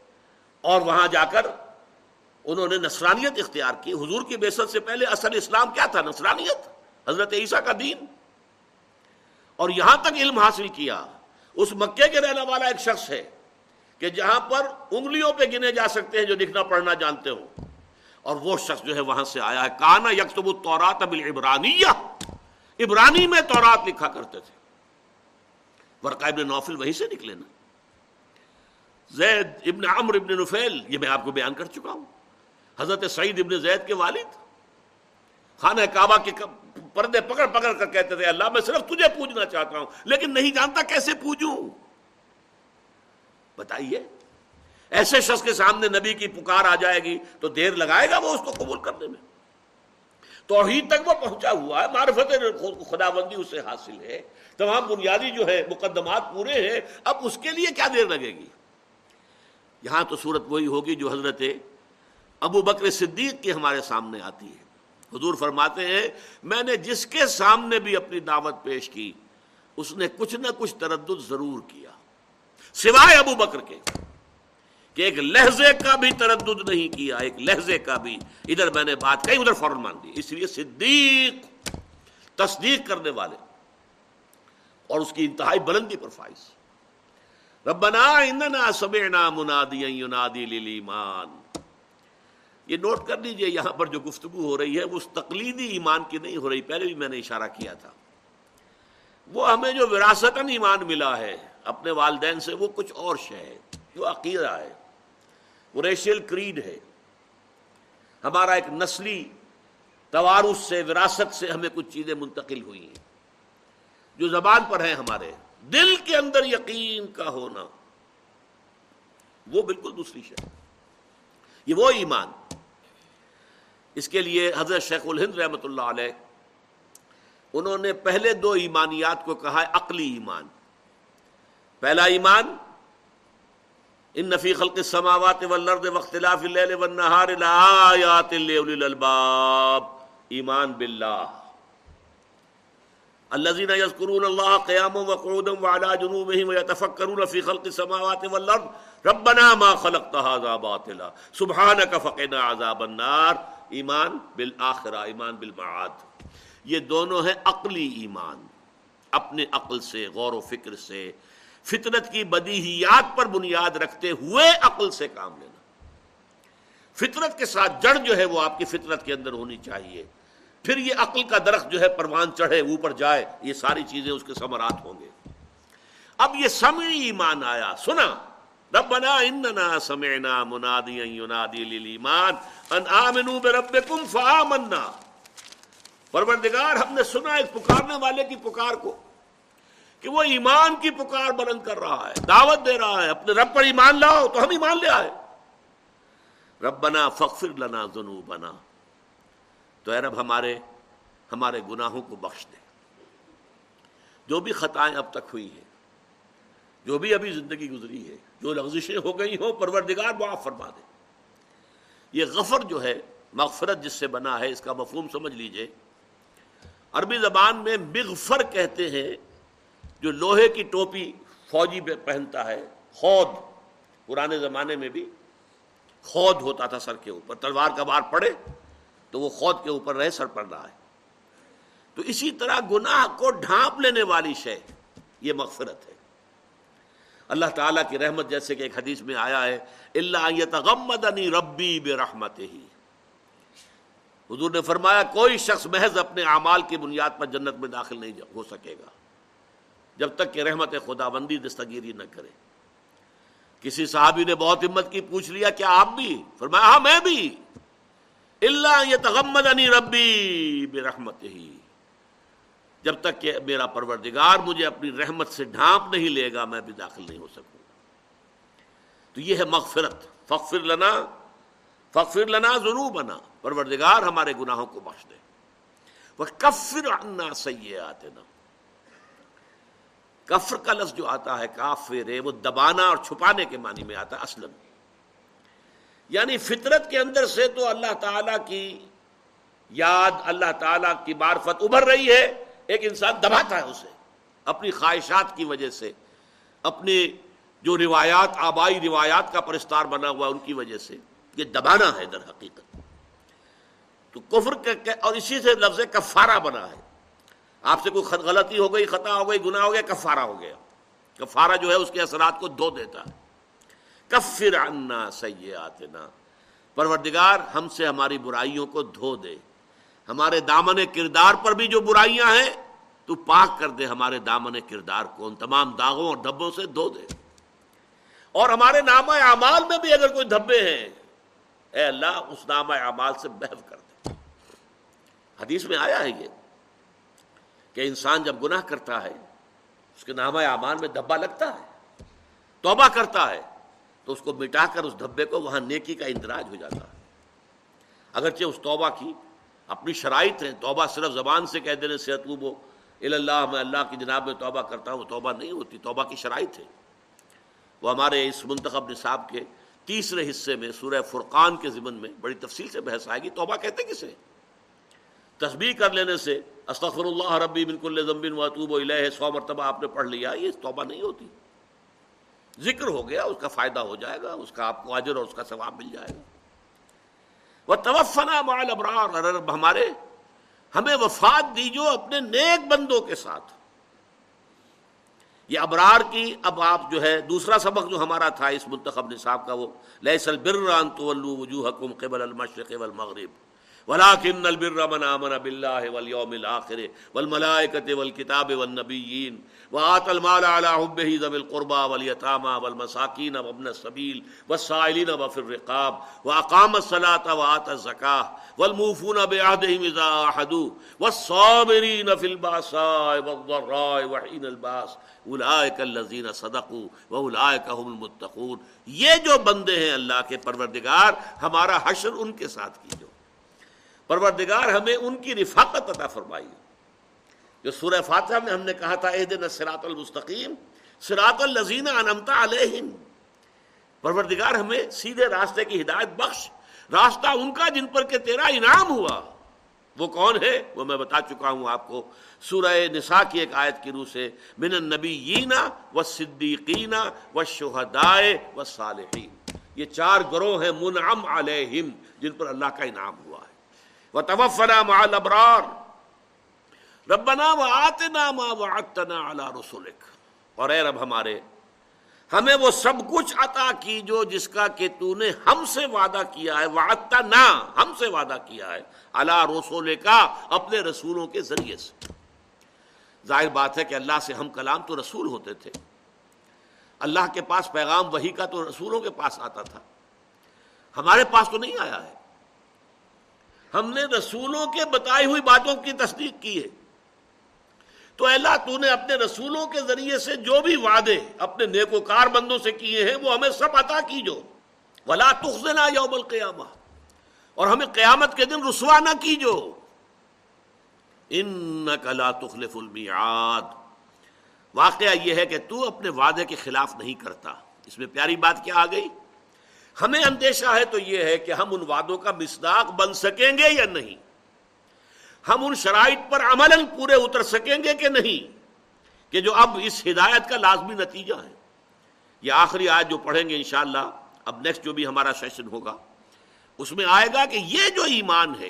اور وہاں جا کر انہوں نے نصرانیت اختیار کی۔ حضور کی بیست سے پہلے اصل اسلام کیا تھا؟ نصرانیت، حضرت عیسیٰ کا دین۔ اور یہاں تک علم حاصل کیا۔ اس مکے کے رہنے والا ایک شخص ہے کہ جہاں پر انگلیوں پہ گنے جا سکتے ہیں جو لکھنا، پڑھنا جانتے ہو اور وہ شخص جو ہے وہاں سے آیا ہے۔ کانا یکتب التورات بالعبرانیہ۔ عبرانی میں تورات لکھا کرتے تھے۔ ورقہ ابن نوفل وہی سے نکلے نا۔ زید ابن عمر ابن نفیل، یہ میں آپ کو بیان کر چکا ہوں۔ حضرت سعید ابن زید کے والد۔ خانہ کعبہ کے پردے پکڑ پکڑ کر کہتے تھے، اللہ میں صرف تجھے پوجنا چاہتا ہوں، لیکن نہیں جانتا کیسے پوجوں۔ بتائیے، ایسے شخص کے سامنے نبی کی پکار آ جائے گی تو دیر لگائے گا وہ اس کو قبول کرنے میں؟ توحید تک وہ پہنچا ہوا ہے، معرفت خدا بندی اسے حاصل ہے۔ تمام بنیادی جو ہے، مقدمات پورے ہیں۔ اب اس کے لیے کیا دیر لگے گی؟ یہاں تو صورت وہی ہوگی جو حضرت ابو بکر صدیق کی ہمارے سامنے آتی ہے۔ حضور فرماتے ہیں، میں نے جس کے سامنے بھی اپنی دعوت پیش کی، اس نے کچھ نہ کچھ تردد ضرور کیا۔ سوائے ابو بکر کے۔ کہ ایک لہجے کا بھی تردد نہیں کیا، ایک لہجے کا بھی۔ ادھر میں نے بات کہی ادھر فوراً مان دی اس لیے صدیق، تصدیق کرنے والے۔ اور اس کی انتہائی بلندی پر فائز۔ ربنا اننا سمعنا منادیا ینادی للایمان۔ یہ نوٹ کر لیجیے، یہاں پر جو گفتگو ہو رہی ہے، وہ اس تقلیدی ایمان کی نہیں ہو رہی۔ پہلے بھی میں نے اشارہ کیا تھا۔ وہ ہمیں جو وراثتاً ایمان ملا ہے، اپنے والدین سے وہ کچھ اور شے ہے، جو عقیدہ ہے۔ وہ ریشیل کریڈ ہے۔ ہمارا ایک نسلی توارث سے، وراثت سے ہمیں کچھ چیزیں منتقل ہوئی ہیں۔ جو زبان پر ہیں ہمارے، دل کے اندر یقین کا ہونا۔ وہ بالکل دوسری شے۔ یہ وہ ایمان۔ اس کے لیے حضرت شیخ الہند رحمۃ اللہ علیہ، انہوں نے پہلے دو ایمانیات کو کہا ہے، عقلی ایمان۔ پہلا ایمان ان نفی خلق السماوات والارض واختلاف اللیل والنہار لآیات لیولی الالباب. ایمان باللہ. الذين يذكرون الله قياما وقعودا وعلى جنوبهم ويتفكرون في خلق السماوات والارض. ربنا ما خلقت هذا باطلا. سبحانك فقنا عذاب النار. ایمان بالآخرہ، ایمان بالمعاد. یہ دونوں ہیں عقلی ایمان. اپنے عقل سے، غور و فکر سے فطرت کی بدیہیات پر بنیاد رکھتے ہوئے عقل سے کام لینا۔ فطرت کے ساتھ جڑ جو ہے وہ آپ کی فطرت کے اندر ہونی چاہیے۔ پھر یہ عقل کا درخت جو ہے پروان چڑھے، اوپر جائے، یہ ساری چیزیں اس کے ثمرات ہوں گے۔ اب یہ سمعی ایمان آیا۔ سنا، ربنا اننا سمعنا منادیا ینادی للایمان ان آمنوا بربکم فآمنا۔ پروردگار، ہم نے سنا ایک پکارنے والے کی پکار کو۔ کہ وہ ایمان کی پکار بلند کر رہا ہے، دعوت دے رہا ہے، اپنے رب پر ایمان لاؤ تو ہم ایمان لے آئے۔ ربنا فخر لنا ذنوبنا۔ تو اے رب ہمارے ہمارے گناہوں کو بخش دے۔ جو بھی خطائیں اب تک ہوئی ہیں، جو بھی ابھی زندگی گزری ہے، جو لغزشیں ہو گئی ہوں، پروردگار معاف فرما دے۔ یہ غفر جو ہے، مغفرت جس سے بنا ہے، اس کا مفہوم سمجھ لیجیے۔ عربی زبان میں مغفر کہتے ہیں جو لوہے کی ٹوپی فوجی پہنتا ہے، خود، پرانے زمانے میں بھی خود ہوتا تھا سر کے اوپر، تلوار کا بار پڑے تو وہ خود کے اوپر رہے، سر پڑ رہا ہے تو اسی طرح گناہ کو ڈھانپ لینے والی شے، یہ مغفرت ہے۔ اللہ تعالیٰ کی رحمت جیسے کہ ایک حدیث میں آیا ہے اللہ ربی بے رحمت ہی حضور نے فرمایا، کوئی شخص محض اپنے اعمال کی بنیاد پر جنت میں داخل نہیں ہو سکے گا۔ جب تک کہ رحمت خدا بندی دستگیری نہ کرے۔ کسی صحابی نے بہت ہمت کی، پوچھ لیا کیا آپ بھی؟ فرمایا ہاں میں بھی۔ اللہ یہ تغمد ربی بے رحمت ہی جب تک کہ میرا پروردگار مجھے اپنی رحمت سے ڈھانپ نہیں لے گا، میں بھی داخل نہیں ہو سکوں۔ تو یہ ہے مغفرت۔ فخر لنا فخر لنا ضرور بنا پروردگار ہمارے گناہوں کو بخش دے۔ وہ کفر انا سیے آتے نا کفر کا لفظ جو آتا ہے، کافر ہے، وہ دبانا اور چھپانے کے معنی میں آتا ہے، اسلم۔ یعنی فطرت کے اندر سے تو اللہ تعالی کی یاد، اللہ تعالی کی معرفت ابھر رہی ہے، ایک انسان دباتا ہے اسے۔ اپنی خواہشات کی وجہ سے، اپنی جو روایات، آبائی روایات کا پرستار بنا ہوا ان کی وجہ سے، یہ دبانا ہے در حقیقت۔ تو کفر اور اسی سے لفظ کفارہ بنا ہے۔ آپ سے کوئی غلطی ہو گئی، خطا ہو گئی، گناہ ہو گیا، کفارہ ہو گیا۔ کفارہ جو ہے اس کے اثرات کو دھو دیتا ہے۔ کفر عنا سیئاتنا۔ پروردگار ہم سے ہماری برائیوں کو دھو دے۔ ہمارے دامن کردار پر بھی جو برائیاں ہیں، تو پاک کر دے ہمارے دامن کردار کو۔ ان تمام داغوں اور دھبوں سے دھو دے۔ اور ہمارے نام اعمال میں بھی اگر کوئی دھبے ہیں، اے اللہ، اس نام اعمال سے محو کر دے۔ حدیث میں آیا ہے یہ۔ کہ انسان جب گناہ کرتا ہے، اس کے نام اعمال میں دھبا لگتا ہے، توبہ کرتا ہے، تو اس کو مٹا کر اس دھبے کو وہاں نیکی کا اندراج ہو جاتا ہے۔ اگرچہ اس توبہ کی اپنی شرائط ہیں، توبہ صرف زبان سے کہہ دینے صحت وہ اللہ میں اللہ کی جناب میں توبہ کرتا ہوں وہ توبہ نہیں ہوتی، توبہ کی شرائط ہے وہ ہمارے اس منتخب نصاب کے تیسرے حصے میں، سورہ فرقان کے ضمن میں بڑی تفصیل سے بحث آئے گی، توبہ کہتے کسے تصویر کر لینے سے استغفر اللہ ربی بالکل ضمبن وطوب و الہ سو مرتبہ آپ نے پڑھ لیا، یہ توبہ نہیں ہوتی۔ ذکر ہو گیا، اس کا فائدہ ہو جائے گا، اس کا آپ کو اجر اور اس کا ثواب مل جائے گا۔ وہ توفنا مال ابرار ہمارے، ہمیں وفات دیجو اپنے نیک بندوں کے ساتھ۔ یہ ابرار کی اب آپ جو ہے، دوسرا سبق جو ہمارا تھا اس منتخب نصاب کا وہ لہسل بران تو وجوہ قبل المشرق والمغرب۔ ولكن البر من آمن بالله واليوم الآخر والملائكة والكتاب والنبيين وآت المال على حبه ذوي القربى واليتامى والمساكين وابن السبيل والسائلين وفي الرقاب وأقام الصلاة وآت الزكاة والموفون بعهدهم إذا عاهدوا والصابرين في البأساء والضراء وحين الباس اولئك الذين صدقوا واولئك هم المتقون یہ جو بندے ہیں اللہ کے پروردگار، ہمارا حشر ان کے ساتھ کیجو۔ پروردگار ہمیں ان کی رفاقت عطا فرمائی۔ جو سورہ فاتحہ میں ہم نے کہا تھا دن سراط المستقیم سراط الزین انمتا علیہم۔ پروردگار ہمیں سیدھے راستے کی ہدایت بخش، راستہ ان کا جن پر کہ تیرا انعام ہوا۔ وہ کون ہے؟ وہ میں بتا چکا ہوں آپ کو۔ سورہ نساء کی ایک آیت کی روح سے، من النبیینا و صدیقینا و شہدائے و صالحین یہ چار گروہ ہیں، منعم علیہم، جن پر اللہ کا انعام ہوا۔ ہے وہ توفنا مال ابرار ربنا و آتنا ما وعدتنا على رسولک اور اے رب ہمارے، ہمیں وہ سب کچھ عطا کی جو جس کا کہ تو نے ہم سے وعدہ کیا ہے وعدتا نہ ہم سے وعدہ کیا ہے اللہ رسول کا اپنے رسولوں کے ذریعے سے۔ ظاہر بات ہے کہ اللہ سے ہم کلام تو رسول ہوتے تھے۔ اللہ کے پاس پیغام وہی کا تو رسولوں کے پاس آتا تھا۔ ہمارے پاس تو نہیں آیا ہے۔ ہم نے رسولوں کے بتائی ہوئی باتوں کی تصدیق کی ہے۔ تو اللہ، تو نے اپنے رسولوں کے ذریعے سے جو بھی وعدے اپنے نیکوکار بندوں سے کیے ہیں، وہ ہمیں سب عطا کی جو ولا تخزنا یوم القیامہ اور ہمیں قیامت کے دن رسوا نہ کی جو ان لا تخلف المیعاد واقعہ یہ ہے کہ تو اپنے وعدے کے خلاف نہیں کرتا۔ اس میں پیاری بات کیا آ گئی؟ ہمیں اندیشہ ہے تو یہ ہے کہ ہم ان وعدوں کا مصداق بن سکیں گے یا نہیں؟ ہم ان شرائط پر عمل پورے اتر سکیں گے کہ نہیں؟ کہ جو اب اس ہدایت کا لازمی نتیجہ ہے۔ یہ آخری آج جو پڑھیں گے انشاءاللہ، اب نیکسٹ جو بھی ہمارا سیشن ہوگا، اس میں آئے گا کہ یہ جو ایمان ہے،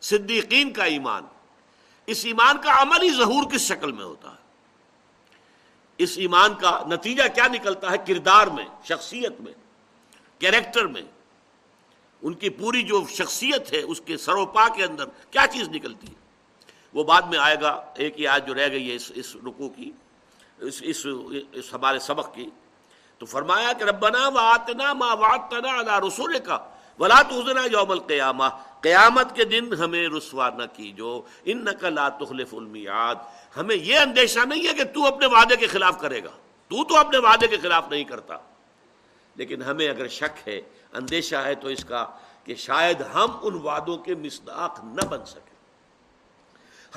صدیقین کا ایمان، اس ایمان کا عملی ظہور کس شکل میں ہوتا ہے؟ اس ایمان کا نتیجہ کیا نکلتا ہے؟ کردار میں، شخصیت میں۔ کیریکٹر میں ان کی پوری جو شخصیت ہے اس کے سروپا کے اندر کیا چیز نکلتی ہے؟ وہ بعد میں آئے گا ایک ہی آج جو رہ گئی ہے اس اس رکو کی اس اس, اس ہمارے سبق کی تو فرمایا کہ ربنا واتنا ما وعدتنا علی رسول کا ولا تخزنا یوم القیامہ قیامت کے دن ہمیں رسوا نہ کی جو ان لا تخلف المیعاد ہمیں یہ اندیشہ نہیں ہے کہ تو اپنے وعدے کے خلاف کرے گا تو تو اپنے وعدے کے خلاف نہیں کرتا۔ لیکن ہمیں اگر شک ہے، اندیشہ ہے تو اس کا کہ شاید ہم ان وعدوں کے مصداق نہ بن سکے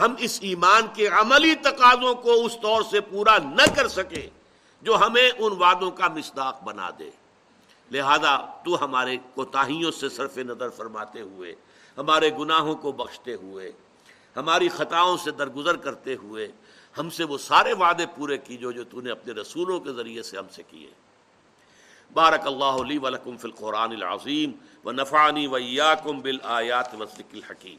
ہم اس ایمان کے عملی تقاضوں کو اس طور سے پورا نہ کر سکے جو ہمیں ان وعدوں کا مصداق بنا دے۔ لہذا تو ہمارے کوتاہیوں سے صرف نظر فرماتے ہوئے، ہمارے گناہوں کو بخشتے ہوئے، ہماری خطاؤں سے درگزر کرتے ہوئے ہم سے وہ سارے وعدے پورے کی جو جو تو نے اپنے رسولوں کے ذریعے سے ہم سے کیے۔ بارک اللہ علی ولکم فی القرآن العظیم و نفانی ویاکم بالآیات وسلک الحکیم